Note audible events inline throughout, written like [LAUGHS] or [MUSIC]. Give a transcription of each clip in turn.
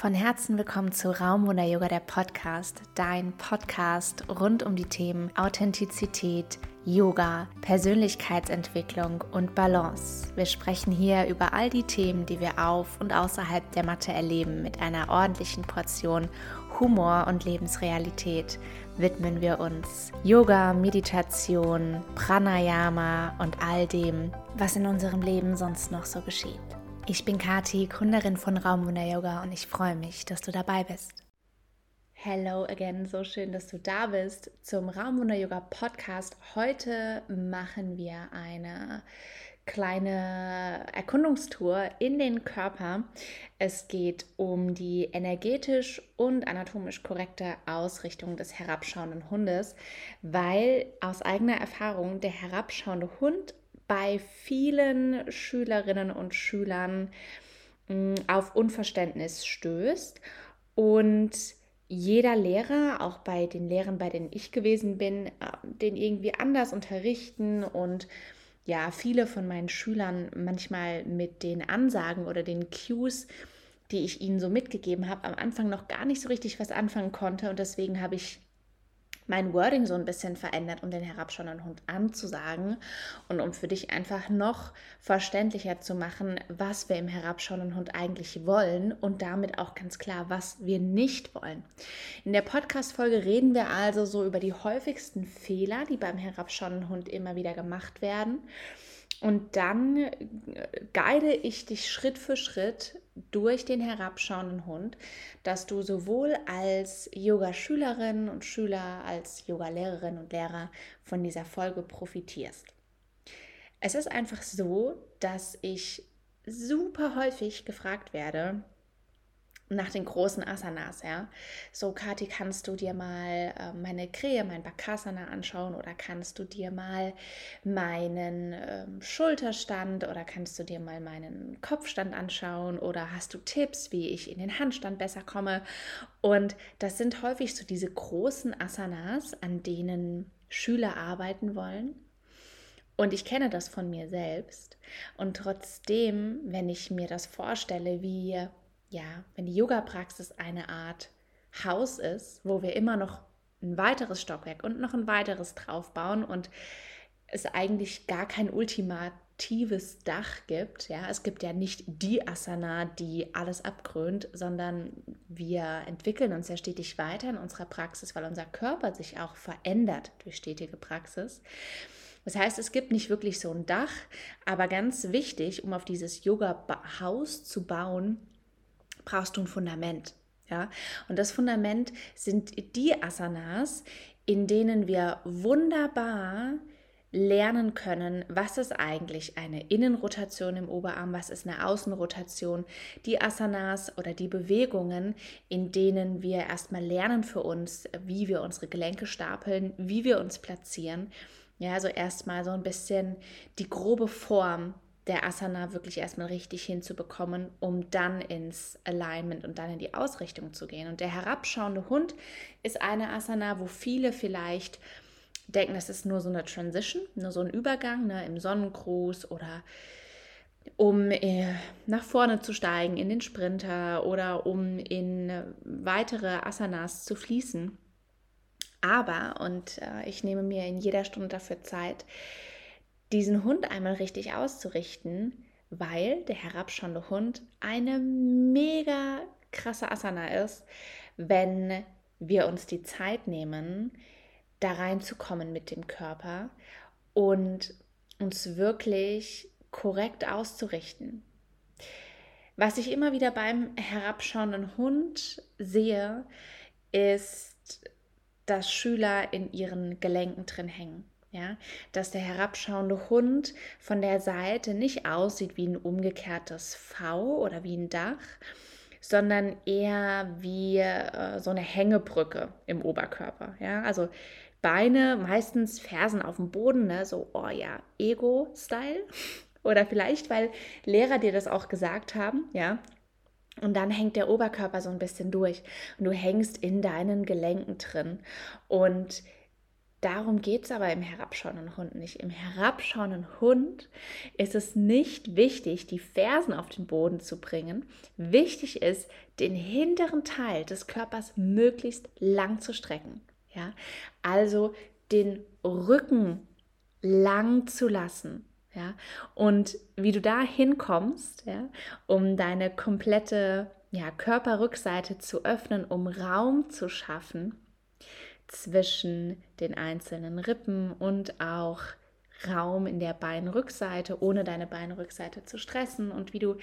Von Herzen willkommen zu Raumwunder Yoga, der Podcast, dein Podcast rund um die Themen Authentizität, Yoga, Persönlichkeitsentwicklung und Balance. Wir sprechen hier über all die Themen, die wir auf und außerhalb der Matte erleben, mit einer ordentlichen Portion Humor und Lebensrealität widmen wir uns Yoga, Meditation, Pranayama und all dem, was in unserem Leben sonst noch so geschieht. Ich bin Kati, Gründerin von Raumwunder Yoga und ich freue mich, dass du dabei bist. Hello again, so schön, dass du da bist zum Raumwunder Yoga Podcast. Heute machen wir eine kleine Erkundungstour in den Körper. Es geht um die energetisch und anatomisch korrekte Ausrichtung des herabschauenden Hundes, weil aus eigener Erfahrung der herabschauende Hund bei vielen Schülerinnen und Schülern mm, auf Unverständnis stößt. Und jeder Lehrer, auch bei den Lehrern, bei denen ich gewesen bin, äh, den irgendwie anders unterrichten und ja, viele von meinen Schülern manchmal mit den Ansagen oder den Cues, die ich ihnen so mitgegeben habe, am Anfang noch gar nicht so richtig was anfangen konnte. Und deswegen habe ich mein Wording so ein bisschen verändert, um den herabschauenden Hund anzusagen und um für dich einfach noch verständlicher zu machen, was wir im herabschauenden Hund eigentlich wollen und damit auch ganz klar, was wir nicht wollen. In der Podcast-Folge reden wir also so über die häufigsten Fehler, die beim herabschauenden Hund immer wieder gemacht werden. Und dann äh, guide ich dich Schritt für Schritt durch den herabschauenden Hund, dass du sowohl als Yoga-Schülerin und Schüler, als Yoga-Lehrerin und Lehrer von dieser Folge profitierst. Es ist einfach so, dass ich super häufig gefragt werde, nach den großen Asanas, ja. So, Kati, kannst du dir mal äh, meine Krähe, mein Bakasana anschauen oder kannst du dir mal meinen ähm, Schulterstand oder kannst du dir mal meinen Kopfstand anschauen oder hast du Tipps, wie ich in den Handstand besser komme? Und das sind häufig so diese großen Asanas, an denen Schüler arbeiten wollen. Und ich kenne das von mir selbst. Und trotzdem, wenn ich mir das vorstelle, wie ja, wenn die Yoga-Praxis eine Art Haus ist, wo wir immer noch ein weiteres Stockwerk und noch ein weiteres draufbauen und es eigentlich gar kein ultimatives Dach gibt. Ja, es gibt ja nicht die Asana, die alles abkrönt, sondern wir entwickeln uns ja stetig weiter in unserer Praxis, weil unser Körper sich auch verändert durch stetige Praxis. Das heißt, es gibt nicht wirklich so ein Dach, aber ganz wichtig, um auf dieses Yoga-Haus zu bauen, brauchst du ein Fundament. Ja? Und das Fundament sind die Asanas, in denen wir wunderbar lernen können, was ist eigentlich eine Innenrotation im Oberarm, was ist eine Außenrotation, die Asanas oder die Bewegungen, in denen wir erstmal lernen für uns, wie wir unsere Gelenke stapeln, wie wir uns platzieren. Ja, also erstmal so ein bisschen die grobe Form der Asana wirklich erstmal richtig hinzubekommen, um dann ins Alignment und dann in die Ausrichtung zu gehen. Und der herabschauende Hund ist eine Asana, wo viele vielleicht denken, das ist nur so eine Transition, nur so ein Übergang ne, im Sonnengruß oder um äh, nach vorne zu steigen in den Sprinter oder um in weitere Asanas zu fließen. Aber, und äh, ich nehme mir in jeder Stunde dafür Zeit, diesen Hund einmal richtig auszurichten, weil der herabschauende Hund eine mega krasse Asana ist, wenn wir uns die Zeit nehmen, da reinzukommen mit dem Körper und uns wirklich korrekt auszurichten. Was ich immer wieder beim herabschauenden Hund sehe, ist, dass Schüler in ihren Gelenken drin hängen. Ja, dass der herabschauende Hund von der Seite nicht aussieht wie ein umgekehrtes V oder wie ein Dach, sondern eher wie äh, so eine Hängebrücke im Oberkörper. Ja, also Beine, meistens Fersen auf dem Boden, ne? so, oh ja, Ego-Style. Oder vielleicht, weil Lehrer dir das auch gesagt haben, ja. Und dann hängt der Oberkörper so ein bisschen durch und du hängst in deinen Gelenken drin. Und Darum geht es aber im herabschauenden Hund nicht. Im herabschauenden Hund ist es nicht wichtig, die Fersen auf den Boden zu bringen. Wichtig ist, den hinteren Teil des Körpers möglichst lang zu strecken. Ja? Also den Rücken lang zu lassen. Ja? Und wie du da hinkommst, ja, um deine komplette ja, Körperrückseite zu öffnen, um Raum zu schaffen, zwischen den einzelnen Rippen und auch Raum in der Beinrückseite, ohne deine Beinrückseite zu stressen und wie du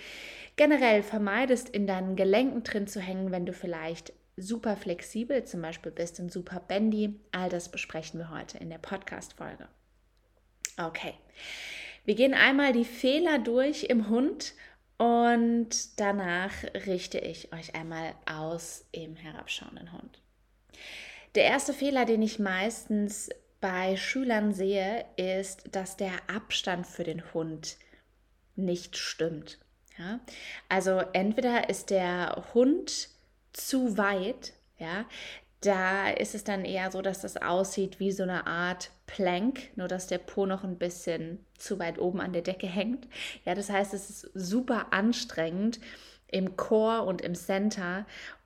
generell vermeidest, in deinen Gelenken drin zu hängen, wenn du vielleicht super flexibel zum Beispiel bist und super bendy. All das besprechen wir heute in der Podcast-Folge. Okay, wir gehen einmal die Fehler durch im Hund und danach richte ich euch einmal aus im herabschauenden Hund. Der erste Fehler, den ich meistens bei Schülern sehe, ist, dass der Abstand für den Hund nicht stimmt. Ja? Also entweder ist der Hund zu weit, ja, da ist es dann eher so, dass das aussieht wie so eine Art Plank, nur dass der Po noch ein bisschen zu weit oben an der Decke hängt. Ja, das heißt, es ist super anstrengend im Core und im Center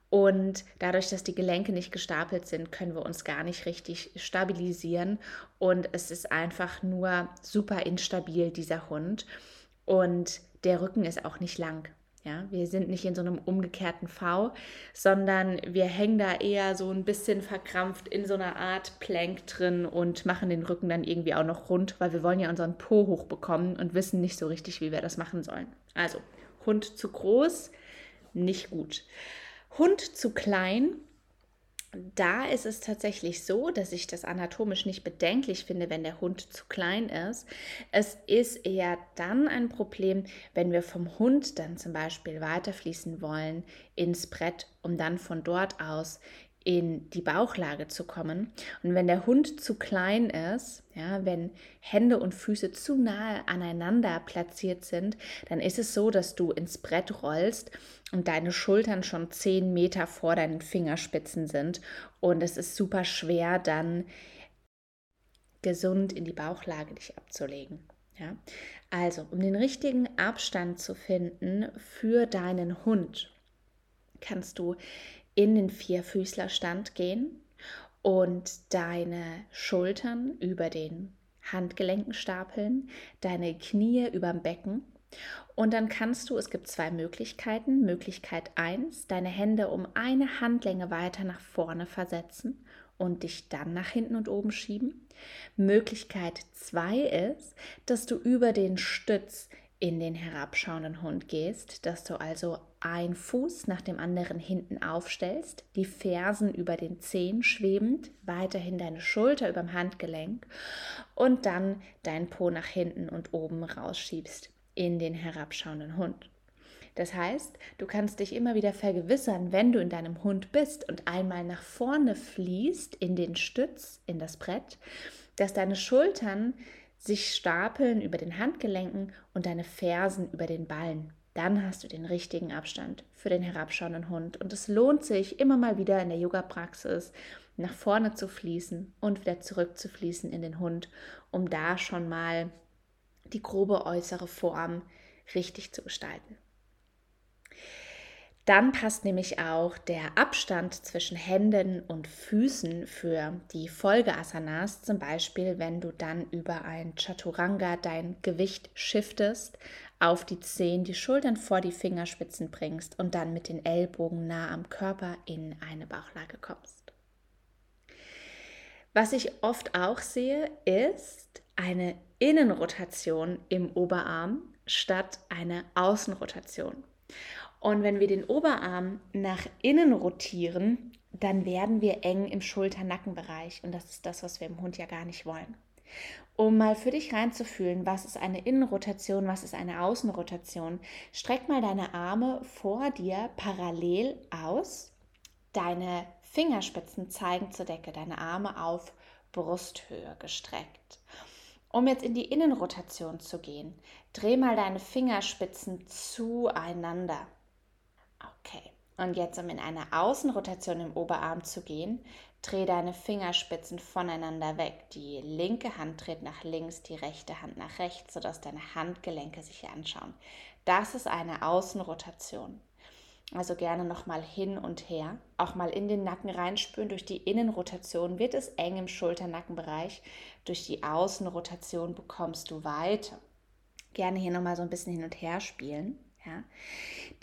und dadurch, dass die Gelenke nicht gestapelt sind, können wir uns gar nicht richtig stabilisieren. Und es ist einfach nur super instabil, dieser Hund. Und der Rücken ist auch nicht lang. Ja, wir sind nicht in so einem umgekehrten V, sondern wir hängen da eher so ein bisschen verkrampft in so einer Art Plank drin und machen den Rücken dann irgendwie auch noch rund, weil wir wollen ja unseren Po hochbekommen und wissen nicht so richtig, wie wir das machen sollen. Also Hund zu groß, nicht gut. Hund zu klein, da ist es tatsächlich so, dass ich das anatomisch nicht bedenklich finde, wenn der Hund zu klein ist. Es ist eher dann ein Problem, wenn wir vom Hund dann zum Beispiel weiterfließen wollen ins Brett, um dann von dort aus in die Bauchlage zu kommen. Und wenn der Hund zu klein ist, ja, wenn Hände und Füße zu nahe aneinander platziert sind, dann ist es so, dass du ins Brett rollst und deine Schultern schon zehn Meter vor deinen Fingerspitzen sind. Und es ist super schwer, dann gesund in die Bauchlage dich abzulegen. Ja? Also, um den richtigen Abstand zu finden für deinen Hund, kannst du in den Vierfüßlerstand gehen und deine Schultern über den Handgelenken stapeln, deine Knie über dem Becken. Und dann kannst du, es gibt zwei Möglichkeiten. Möglichkeit 1, deine Hände um eine Handlänge weiter nach vorne versetzen und dich dann nach hinten und oben schieben. Möglichkeit 2 ist, dass du über den Stütz in den herabschauenden Hund gehst, dass du also ein Fuß nach dem anderen hinten aufstellst, die Fersen über den Zehen schwebend, weiterhin deine Schulter über dem Handgelenk und dann dein Po nach hinten und oben rausschiebst in den herabschauenden Hund. Das heißt, du kannst dich immer wieder vergewissern, wenn du in deinem Hund bist und einmal nach vorne fließt in den Stütz, in das Brett, dass deine Schultern sich stapeln über den Handgelenken und deine Fersen über den Ballen. Dann hast du den richtigen Abstand für den herabschauenden Hund. Und es lohnt sich immer mal wieder in der Yoga-Praxis nach vorne zu fließen und wieder zurück zu fließen in den Hund, um da schon mal die grobe äußere Form richtig zu gestalten. Dann passt nämlich auch der Abstand zwischen Händen und Füßen für die Folgeasanas, zum Beispiel wenn du dann über ein Chaturanga dein Gewicht shiftest, auf die Zehen, die Schultern vor die Fingerspitzen bringst und dann mit den Ellbogen nah am Körper in eine Bauchlage kommst. Was ich oft auch sehe, ist eine Innenrotation im Oberarm statt eine Außenrotation. Und wenn wir den Oberarm nach innen rotieren, dann werden wir eng im Schulter-Nackenbereich. Und das ist das, was wir im Hund ja gar nicht wollen. Um mal für dich reinzufühlen, was ist eine Innenrotation, was ist eine Außenrotation, streck mal deine Arme vor dir parallel aus. Deine Fingerspitzen zeigen zur Decke, deine Arme auf Brusthöhe gestreckt. Um jetzt in die Innenrotation zu gehen, dreh mal deine Fingerspitzen zueinander. Okay. Und jetzt, um in eine Außenrotation im Oberarm zu gehen, dreh deine Fingerspitzen voneinander weg. Die linke Hand dreht nach links, die rechte Hand nach rechts, sodass deine Handgelenke sich anschauen. Das ist eine Außenrotation. Also gerne nochmal hin und her. Auch mal in den Nacken reinspüren. Durch die Innenrotation wird es eng im Schulternackenbereich. Durch die Außenrotation bekommst du Weite. Gerne hier nochmal so ein bisschen hin und her spielen. Ja?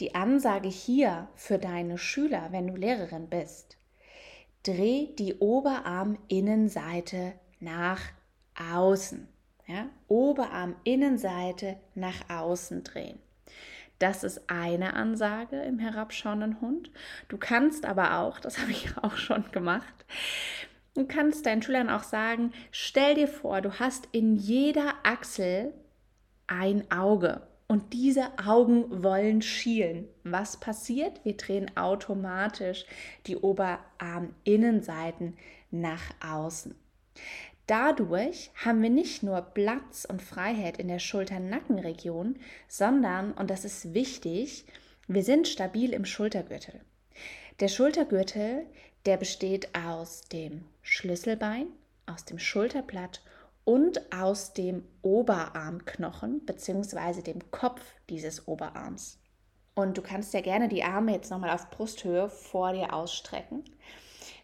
Die Ansage hier für deine Schüler, wenn du Lehrerin bist, dreh die Oberarminnenseite nach außen. Ja? Oberarminnenseite nach außen drehen. Das ist eine Ansage im herabschauenden Hund. Du kannst aber auch, das [LAUGHS] habe ich auch schon gemacht, du kannst deinen Schülern auch sagen, stell dir vor, du hast in jeder Achsel ein Auge und diese Augen wollen schielen. Was passiert? Wir drehen automatisch die Oberarminnenseiten nach außen. Dadurch haben wir nicht nur Platz und Freiheit in der Schulter-Nackenregion, sondern, und das ist wichtig, wir sind stabil im Schultergürtel. Der Schultergürtel, der besteht aus dem Schlüsselbein, aus dem Schulterblatt und aus dem Oberarmknochen bzw. dem Kopf dieses Oberarms. Und du kannst ja gerne die Arme jetzt nochmal auf Brusthöhe vor dir ausstrecken.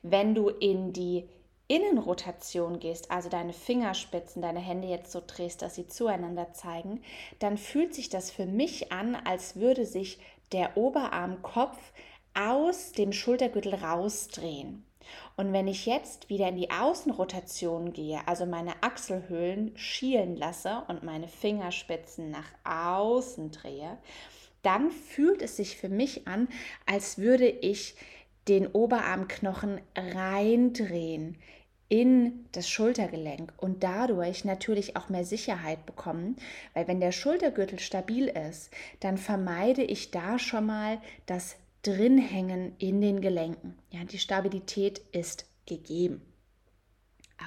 Wenn du in die Innenrotation gehst, also deine Fingerspitzen, deine Hände jetzt so drehst, dass sie zueinander zeigen, dann fühlt sich das für mich an, als würde sich der Oberarmkopf aus dem Schultergürtel rausdrehen. Und wenn ich jetzt wieder in die Außenrotation gehe, also meine Achselhöhlen schielen lasse und meine Fingerspitzen nach außen drehe, dann fühlt es sich für mich an, als würde ich den Oberarmknochen reindrehen in das Schultergelenk und dadurch natürlich auch mehr Sicherheit bekommen, weil wenn der Schultergürtel stabil ist, dann vermeide ich da schon mal das drin hängen in den Gelenken. Ja, die Stabilität ist gegeben.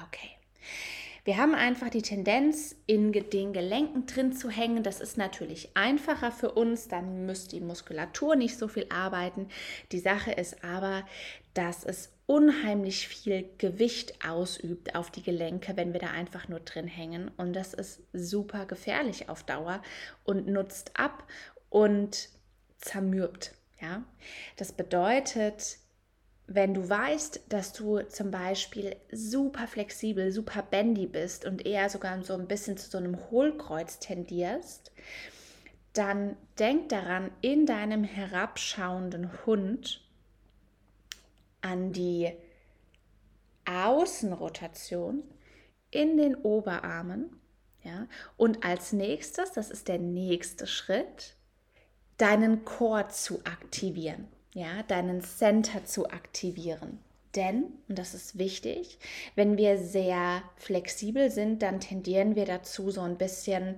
Okay. Wir haben einfach die Tendenz, in den Gelenken drin zu hängen. Das ist natürlich einfacher für uns, dann müsste die Muskulatur nicht so viel arbeiten. Die Sache ist aber, dass es unheimlich viel Gewicht ausübt auf die Gelenke, wenn wir da einfach nur drin hängen. Und das ist super gefährlich auf Dauer und nutzt ab und zermürbt. Ja? Das bedeutet, wenn du weißt, dass du zum Beispiel super flexibel, super bendy bist und eher sogar so ein bisschen zu so einem Hohlkreuz tendierst, dann denk daran, in deinem herabschauenden Hund an die Außenrotation in den Oberarmen. Ja? Und als nächstes, das ist der nächste Schritt, deinen Core zu aktivieren, ja, deinen Center zu aktivieren. Denn, und das ist wichtig, wenn wir sehr flexibel sind, dann tendieren wir dazu, so ein bisschen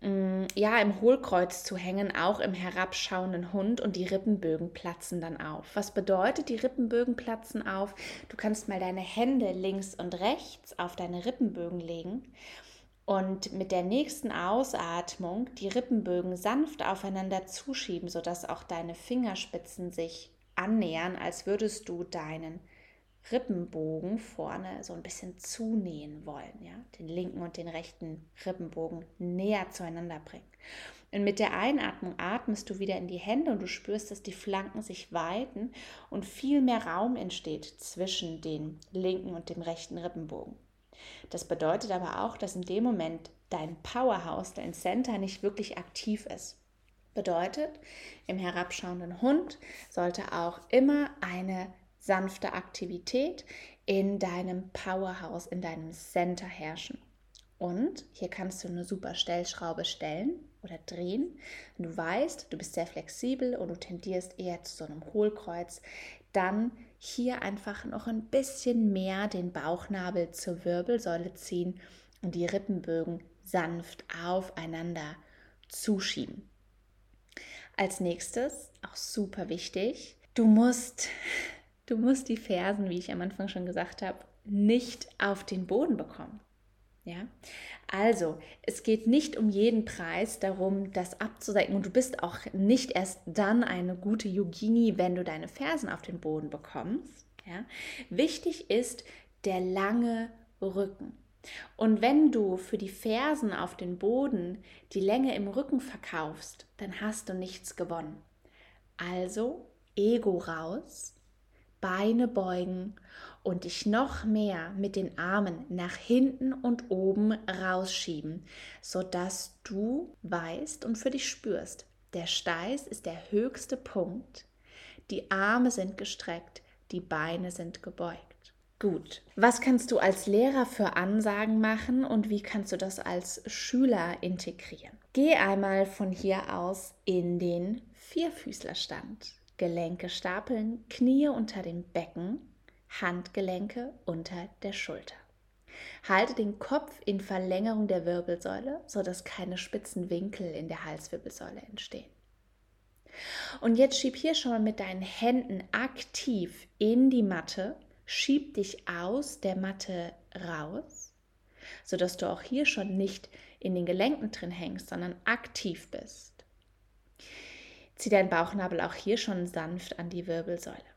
mm, ja, im Hohlkreuz zu hängen, auch im herabschauenden Hund und die Rippenbögen platzen dann auf. Was bedeutet, die Rippenbögen platzen auf? Du kannst mal deine Hände links und rechts auf deine Rippenbögen legen und mit der nächsten Ausatmung die Rippenbögen sanft aufeinander zuschieben, sodass auch deine Fingerspitzen sich annähern, als würdest du deinen Rippenbogen vorne so ein bisschen zunähen wollen, ja, den linken und den rechten Rippenbogen näher zueinander bringen. Und mit der Einatmung atmest du wieder in die Hände und du spürst, dass die Flanken sich weiten und viel mehr Raum entsteht zwischen den linken und dem rechten Rippenbogen. Das bedeutet aber auch, dass in dem Moment dein Powerhouse, dein Center nicht wirklich aktiv ist. Bedeutet, im herabschauenden Hund sollte auch immer eine sanfte Aktivität in deinem Powerhouse, in deinem Center herrschen. Und hier kannst du eine super Stellschraube stellen oder drehen. Du weißt, du bist sehr flexibel und du tendierst eher zu so einem Hohlkreuz, dann hier einfach noch ein bisschen mehr den Bauchnabel zur Wirbelsäule ziehen und die Rippenbögen sanft aufeinander zuschieben. Als nächstes, auch super wichtig, du musst, du musst die Fersen, wie ich am Anfang schon gesagt habe, nicht auf den Boden bekommen. Ja, also es geht nicht um jeden Preis darum, das abzusenken und du bist auch nicht erst dann eine gute Yogini, wenn du deine Fersen auf den Boden bekommst. Ja, wichtig ist der lange Rücken. Und wenn du für die Fersen auf den Boden die Länge im Rücken verkaufst, dann hast du nichts gewonnen. Also Ego raus, Beine beugen und dich noch mehr mit den Armen nach hinten und oben rausschieben, sodass du weißt und für dich spürst, der Steiß ist der höchste Punkt, die Arme sind gestreckt, die Beine sind gebeugt. Gut, was kannst du als Lehrer für Ansagen machen und wie kannst du das als Schüler integrieren? Geh einmal von hier aus in den Vierfüßlerstand. Gelenke stapeln, Knie unter dem Becken, Handgelenke unter der Schulter. Halte den Kopf in Verlängerung der Wirbelsäule, sodass keine spitzen Winkel in der Halswirbelsäule entstehen. Und jetzt schieb hier schon mal mit deinen Händen aktiv in die Matte schieb dich aus der Matte raus, sodass du auch hier schon nicht in den Gelenken drin hängst, sondern aktiv bist. Zieh deinen Bauchnabel auch hier schon sanft an die Wirbelsäule.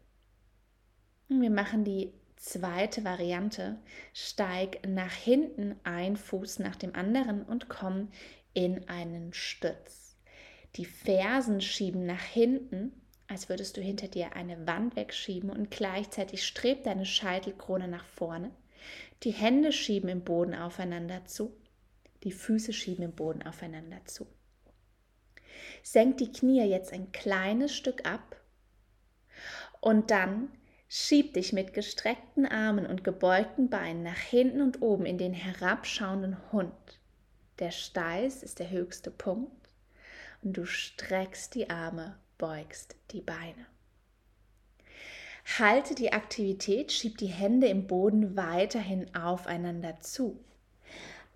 Wir machen die zweite Variante. Steig nach hinten ein Fuß nach dem anderen und komm in einen Stütz. Die Fersen schieben nach hinten als würdest du hinter dir eine Wand wegschieben und gleichzeitig strebt deine Scheitelkrone nach vorne. Die Hände schieben im Boden aufeinander zu, die Füße schieben im Boden aufeinander zu. Senk die Knie jetzt ein kleines Stück ab und dann schieb dich mit gestreckten Armen und gebeugten Beinen nach hinten und oben in den herabschauenden Hund. Der Steiß ist der höchste Punkt und du streckst die Arme beugst die Beine. Halte die Aktivität, schieb die Hände im Boden weiterhin aufeinander zu.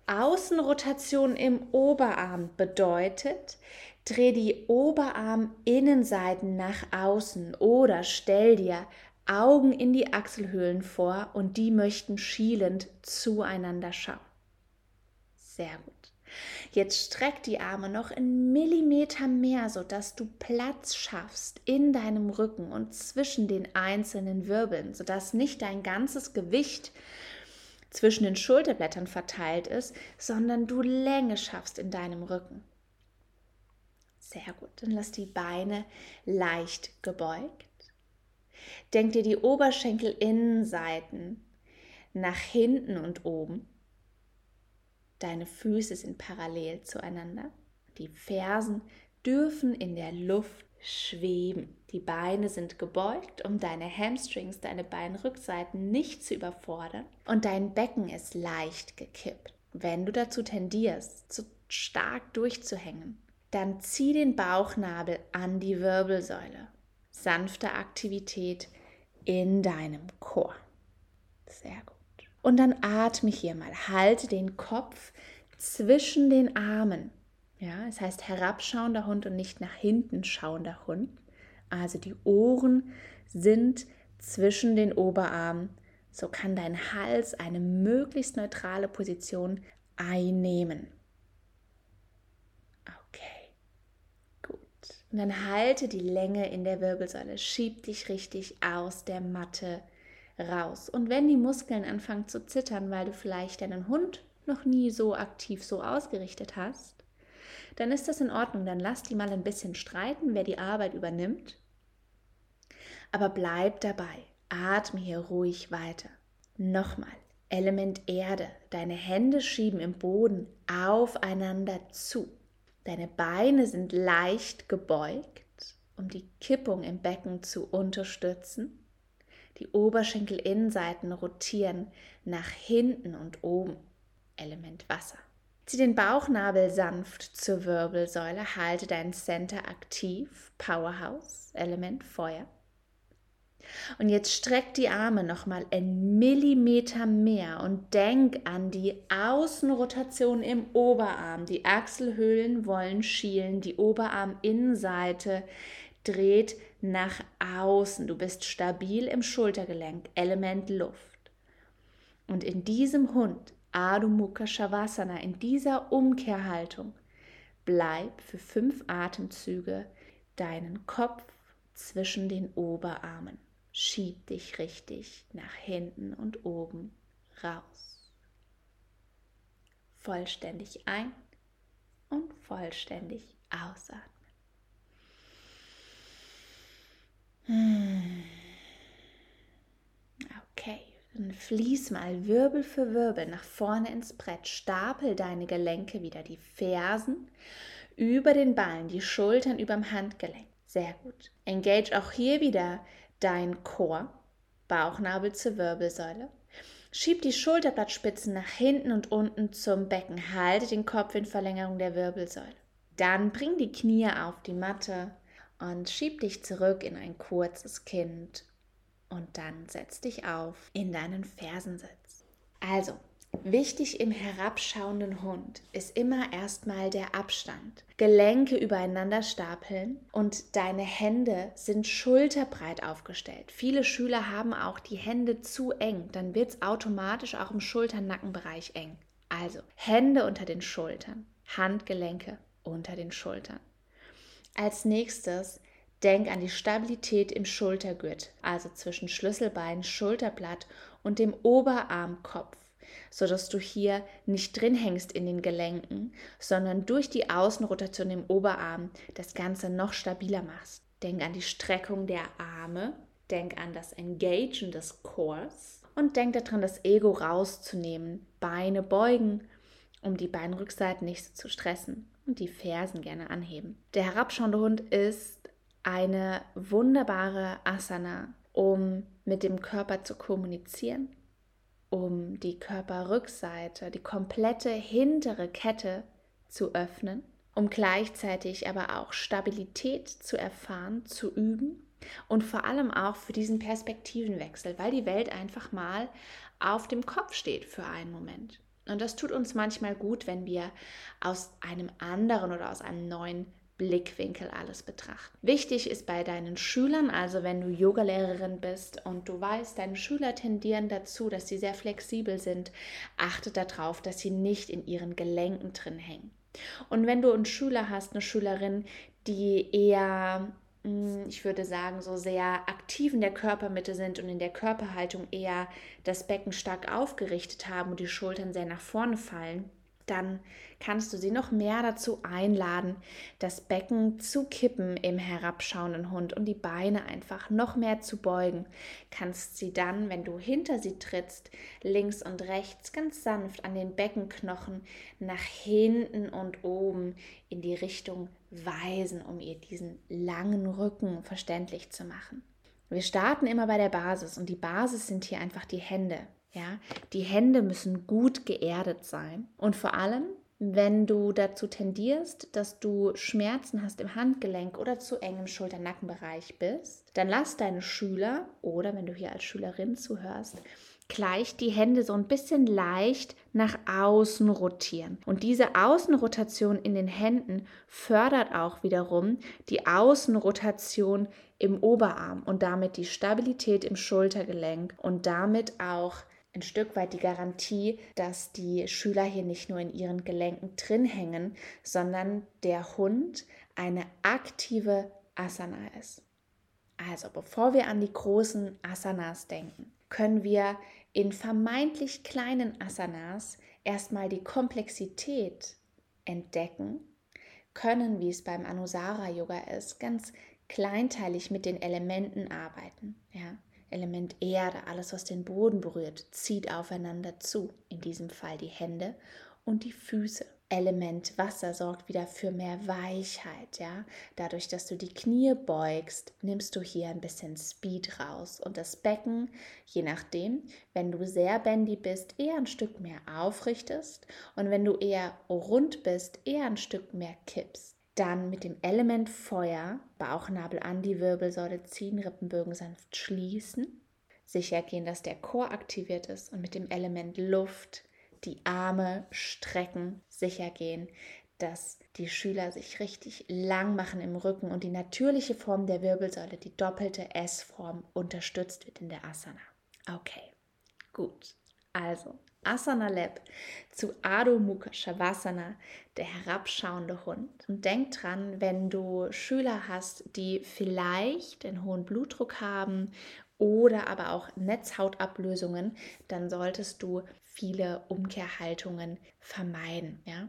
Außenrotation im Oberarm bedeutet, dreh die Oberarminnenseiten nach außen oder stell dir Augen in die Achselhöhlen vor und die möchten schielend zueinander schauen. Sehr gut. Jetzt streck die Arme noch einen Millimeter mehr, sodass du Platz schaffst in deinem Rücken und zwischen den einzelnen Wirbeln, sodass nicht dein ganzes Gewicht zwischen den Schulterblättern verteilt ist, sondern du Länge schaffst in deinem Rücken. Sehr gut, dann lass die Beine leicht gebeugt. Denk dir die Oberschenkelinnenseiten nach hinten und oben Deine Füße sind parallel zueinander. Die Fersen dürfen in der Luft schweben. Die Beine sind gebeugt, um deine Hamstrings, deine Beinrückseiten nicht zu überfordern. Und dein Becken ist leicht gekippt. Wenn du dazu tendierst, zu stark durchzuhängen, dann zieh den Bauchnabel an die Wirbelsäule. Sanfte Aktivität in deinem Chor. Sehr gut. Und dann atme hier mal. Halte den Kopf zwischen den Armen. Ja, es heißt herabschauender Hund und nicht nach hinten schauender Hund. Also die Ohren sind zwischen den Oberarmen. So kann dein Hals eine möglichst neutrale Position einnehmen. Okay, gut. Und dann halte die Länge in der Wirbelsäule. Schieb dich richtig aus der Matte raus. Und wenn die Muskeln anfangen zu zittern, weil du vielleicht deinen Hund noch nie so aktiv so ausgerichtet hast, dann ist das in Ordnung. Dann lass die mal ein bisschen streiten, wer die Arbeit übernimmt. Aber bleib dabei. Atme hier ruhig weiter. Nochmal. Element Erde. Deine Hände schieben im Boden aufeinander zu. Deine Beine sind leicht gebeugt, um die Kippung im Becken zu unterstützen. Die Oberschenkelinnenseiten rotieren nach hinten und oben. Element Wasser. Zieh den Bauchnabel sanft zur Wirbelsäule, halte dein Center aktiv, Powerhouse, Element Feuer. Und jetzt streck die Arme nochmal einen Millimeter mehr und denk an die Außenrotation im Oberarm. Die Achselhöhlen wollen schielen, die Oberarminnenseite dreht nach außen. Du bist stabil im Schultergelenk, Element Luft. Und in diesem Hund Adho Mukha Shavasana, in dieser Umkehrhaltung. Bleib für fünf Atemzüge deinen Kopf zwischen den Oberarmen. Schieb dich richtig nach hinten und oben raus. Vollständig ein und vollständig ausatmen. [SIGHS] Okay, dann fließ mal Wirbel für Wirbel nach vorne ins Brett. Stapel deine Gelenke wieder, die Fersen über den Ballen, die Schultern über dem Handgelenk. Sehr gut. Engage auch hier wieder dein Chor, Bauchnabel zur Wirbelsäule. Schieb die Schulterblattspitzen nach hinten und unten zum Becken. Halte den Kopf in Verlängerung der Wirbelsäule. Dann bring die Knie auf die Matte und schieb dich zurück in ein kurzes Kind und dann setz dich auf in deinen Fersensitz. Also, Wichtig im herabschauenden Hund ist immer erstmal der Abstand. Gelenke übereinander stapeln und deine Hände sind schulterbreit aufgestellt. Viele Schüler haben auch die Hände zu eng, dann wird es automatisch auch im Schultern-Nackenbereich eng. Also Hände unter den Schultern, Handgelenke unter den Schultern. Als nächstes denk an die Stabilität im Schultergurt, also zwischen Schlüsselbein, Schulterblatt und dem Oberarmkopf sodass du hier nicht drin hängst in den Gelenken, sondern durch die Außenrotation im Oberarm das Ganze noch stabiler machst. Denk an die Streckung der Arme, denk an das Engagen des Cores und denk daran, das Ego rauszunehmen. Beine beugen, um die Beinrückseiten nicht so zu stressen und die Fersen gerne anheben. Der herabschauende Hund ist eine wunderbare Asana, um mit dem Körper zu kommunizieren, um die Körperrückseite, die komplette hintere Kette zu öffnen, um gleichzeitig aber auch Stabilität zu erfahren, zu üben und vor allem auch für diesen Perspektivenwechsel, weil die Welt einfach mal auf dem Kopf steht für einen Moment. Und das tut uns manchmal gut, wenn wir aus einem anderen oder aus einem neuen Blickwinkel alles betrachten. Wichtig ist bei deinen Schülern, also wenn du Yogalehrerin bist und du weißt, deine Schüler tendieren dazu, dass sie sehr flexibel sind, achte darauf, dass sie nicht in ihren Gelenken drin hängen. Und wenn du einen Schüler hast, eine Schülerin, die eher hm, ich würde sagen, so sehr aktiv in der Körpermitte sind und in der Körperhaltung eher das Becken stark aufgerichtet haben und die Schultern sehr nach vorne fallen, dann kannst du sie noch mehr dazu einladen, das Becken zu kippen im herabschauenden Hund und die Beine einfach noch mehr zu beugen. Kannst sie dann, wenn du hinter sie trittst, links und rechts ganz sanft an den Beckenknochen nach hinten und oben in die Richtung weisen, um ihr diesen langen Rücken verständlich zu machen. Wir starten immer bei der Basis und die Basis sind hier einfach die Hände. Ja, die Hände müssen gut geerdet sein und vor allem, wenn du dazu tendierst, dass du Schmerzen hast im Handgelenk oder zu eng im Schulter-Nackenbereich bist, dann lass deine Schüler oder wenn du hier als Schülerin zuhörst, gleich die Hände so ein bisschen leicht nach außen rotieren. Und diese Außenrotation in den Händen fördert auch wiederum die Außenrotation im Oberarm und damit die Stabilität im Schultergelenk und damit auch ein Stück weit die Garantie, dass die Schüler hier nicht nur in ihren Gelenken drin hängen, sondern der Hund eine aktive Asana ist. Also bevor wir an die großen Asanas denken, können wir in vermeintlich kleinen Asanas erstmal die Komplexität entdecken, können, wie es beim Anusara Yoga ist, ganz kleinteilig mit den Elementen arbeiten. Ja? Element Erde, alles, was den Boden berührt, zieht aufeinander zu. In diesem Fall die Hände und die Füße. Element Wasser sorgt wieder für mehr Weichheit, ja. Dadurch, dass du die Knie beugst, nimmst du hier ein bisschen Speed raus und das Becken, je nachdem, wenn du sehr bendy bist, eher ein Stück mehr aufrichtest und wenn du eher rund bist, eher ein Stück mehr kippst. Dann mit dem Element Feuer, Bauchnabel an die Wirbelsäule ziehen, Rippenbögen sanft schließen. Sicher gehen, dass der Chor aktiviert ist und mit dem Element Luft die Arme strecken. Sicher gehen, dass die Schüler sich richtig lang machen im Rücken und die natürliche Form der Wirbelsäule, die doppelte S-Form, unterstützt wird in der Asana. Okay, gut. Also, Asana Lab zu Adho Mukha Shavasana, der herabschauende Hund. Und denk dran, wenn du Schüler hast, die vielleicht einen hohen Blutdruck haben oder aber auch Netzhautablösungen, dann solltest du viele Umkehrhaltungen vermeiden. Ja?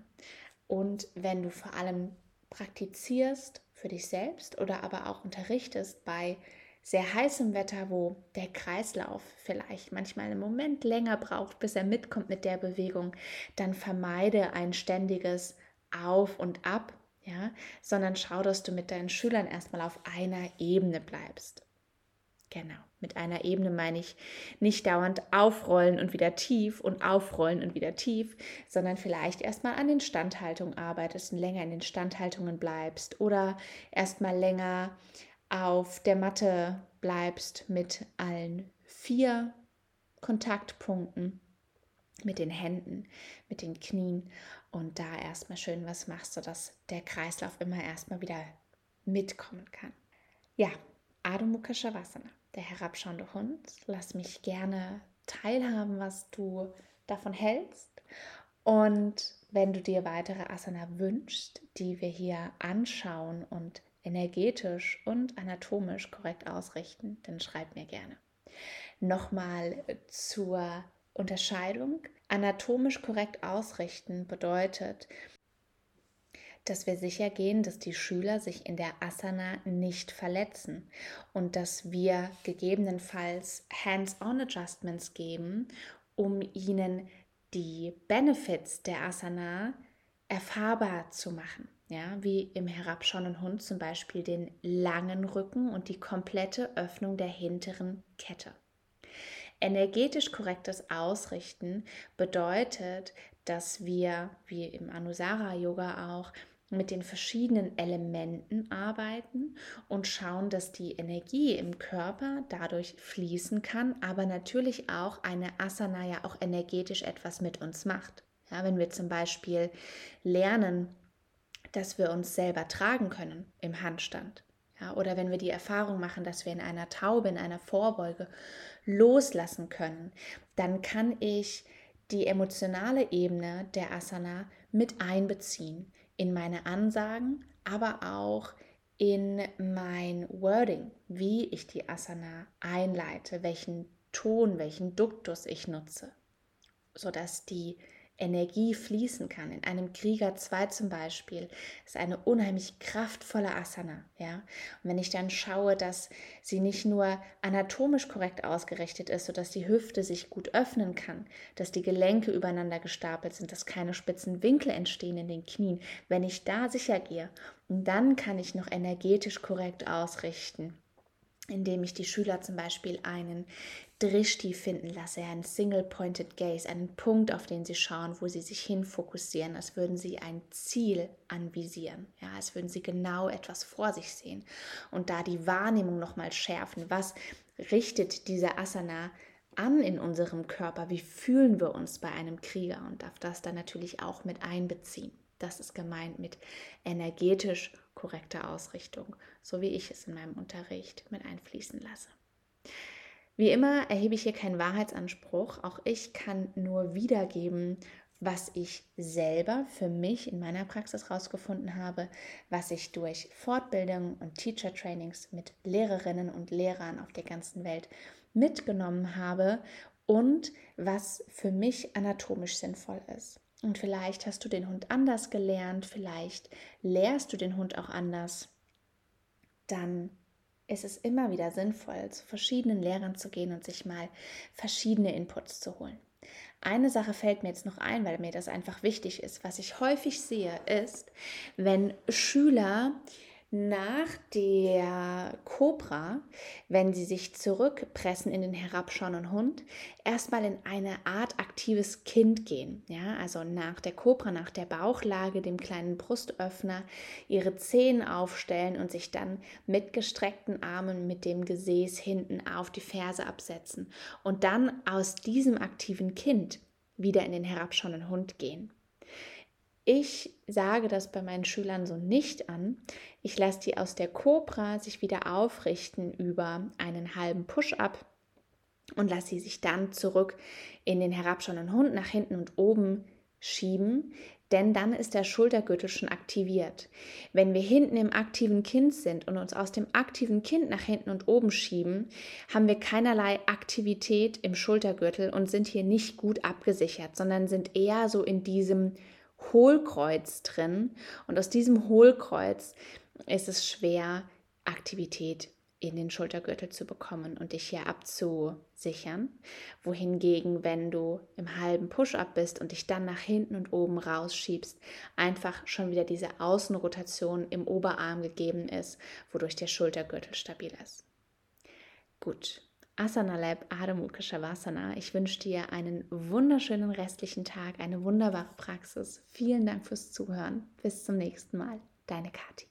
Und wenn du vor allem praktizierst für dich selbst oder aber auch unterrichtest bei sehr heißem Wetter, wo der Kreislauf vielleicht manchmal einen Moment länger braucht, bis er mitkommt mit der Bewegung, dann vermeide ein ständiges Auf und Ab, ja, sondern schau, dass du mit deinen Schülern erstmal auf einer Ebene bleibst. Genau, mit einer Ebene meine ich nicht dauernd aufrollen und wieder tief und aufrollen und wieder tief, sondern vielleicht erstmal an den Standhaltungen arbeitest und länger in den Standhaltungen bleibst oder erstmal länger auf der Matte bleibst mit allen vier Kontaktpunkten, mit den Händen, mit den Knien und da erstmal schön was machst, sodass der Kreislauf immer erstmal wieder mitkommen kann. Ja, Adho Mukha Shavasana der herabschauende Hund. Lass mich gerne teilhaben, was du davon hältst. Und wenn du dir weitere Asana wünschst, die wir hier anschauen und energetisch und anatomisch korrekt ausrichten, dann schreib mir gerne. Nochmal zur Unterscheidung. Anatomisch korrekt ausrichten bedeutet, dass wir sicher gehen, dass die Schüler sich in der Asana nicht verletzen und dass wir gegebenenfalls Hands-on-Adjustments geben, um ihnen die Benefits der Asana erfahrbar zu machen. Ja, wie im herabschauenden Hund zum Beispiel den langen Rücken und die komplette Öffnung der hinteren Kette. Energetisch korrektes Ausrichten bedeutet, dass wir, wie im Anusara Yoga auch, mit den verschiedenen Elementen arbeiten und schauen, dass die Energie im Körper dadurch fließen kann, aber natürlich auch eine Asana ja auch energetisch etwas mit uns macht. Ja, wenn wir zum Beispiel lernen, dass wir uns selber tragen können im Handstand. Ja, oder wenn wir die Erfahrung machen, dass wir in einer Taube, in einer Vorbeuge loslassen können, dann kann ich die emotionale Ebene der Asana mit einbeziehen in meine Ansagen, aber auch in mein Wording, wie ich die Asana einleite, welchen Ton, welchen Duktus ich nutze, sodass die Energie fließen kann. In einem Krieger 2 zum Beispiel ist eine unheimlich kraftvolle Asana. Ja? Und wenn ich dann schaue, dass sie nicht nur anatomisch korrekt ausgerichtet ist, sodass die Hüfte sich gut öffnen kann, dass die Gelenke übereinander gestapelt sind, dass keine spitzen Winkel entstehen in den Knien, wenn ich da sicher gehe, dann kann ich noch energetisch korrekt ausrichten indem ich die Schüler zum Beispiel einen Drishti finden lasse, einen Single-Pointed Gaze, einen Punkt, auf den sie schauen, wo sie sich hinfokussieren, als würden sie ein Ziel anvisieren, ja, als würden sie genau etwas vor sich sehen und da die Wahrnehmung nochmal schärfen. Was richtet diese Asana an in unserem Körper? Wie fühlen wir uns bei einem Krieger und darf das dann natürlich auch mit einbeziehen? Das ist gemeint mit energetisch korrekter Ausrichtung, so wie ich es in meinem Unterricht mit einfließen lasse. Wie immer erhebe ich hier keinen Wahrheitsanspruch. Auch ich kann nur wiedergeben, was ich selber für mich in meiner Praxis herausgefunden habe, was ich durch Fortbildungen und Teacher Trainings mit Lehrerinnen und Lehrern auf der ganzen Welt mitgenommen habe und was für mich anatomisch sinnvoll ist. Und vielleicht hast du den Hund anders gelernt, vielleicht lehrst du den Hund auch anders. Dann ist es immer wieder sinnvoll, zu verschiedenen Lehrern zu gehen und sich mal verschiedene Inputs zu holen. Eine Sache fällt mir jetzt noch ein, weil mir das einfach wichtig ist. Was ich häufig sehe, ist, wenn Schüler nach der Kobra, wenn sie sich zurückpressen in den herabschauenden Hund, erstmal in eine Art aktives Kind gehen. Ja, also nach der Kobra, nach der Bauchlage, dem kleinen Brustöffner, ihre Zehen aufstellen und sich dann mit gestreckten Armen mit dem Gesäß hinten auf die Ferse absetzen und dann aus diesem aktiven Kind wieder in den herabschauenden Hund gehen. Ich sage das bei meinen Schülern so nicht an. Ich lasse die aus der Cobra sich wieder aufrichten über einen halben Push-up und lass sie sich dann zurück in den herabschauenden Hund nach hinten und oben schieben, denn dann ist der Schultergürtel schon aktiviert. Wenn wir hinten im aktiven Kind sind und uns aus dem aktiven Kind nach hinten und oben schieben, haben wir keinerlei Aktivität im Schultergürtel und sind hier nicht gut abgesichert, sondern sind eher so in diesem Hohlkreuz drin. Und aus diesem Hohlkreuz ist es schwer, Aktivität in den Schultergürtel zu bekommen und dich hier abzusichern. Wohingegen, wenn du im halben Push-up bist und dich dann nach hinten und oben rausschiebst, einfach schon wieder diese Außenrotation im Oberarm gegeben ist, wodurch der Schultergürtel stabil ist. Gut. Asana Lab Adho Shavasana. Ich wünsche dir einen wunderschönen restlichen Tag, eine wunderbare Praxis. Vielen Dank fürs Zuhören. Bis zum nächsten Mal. Deine Kathi.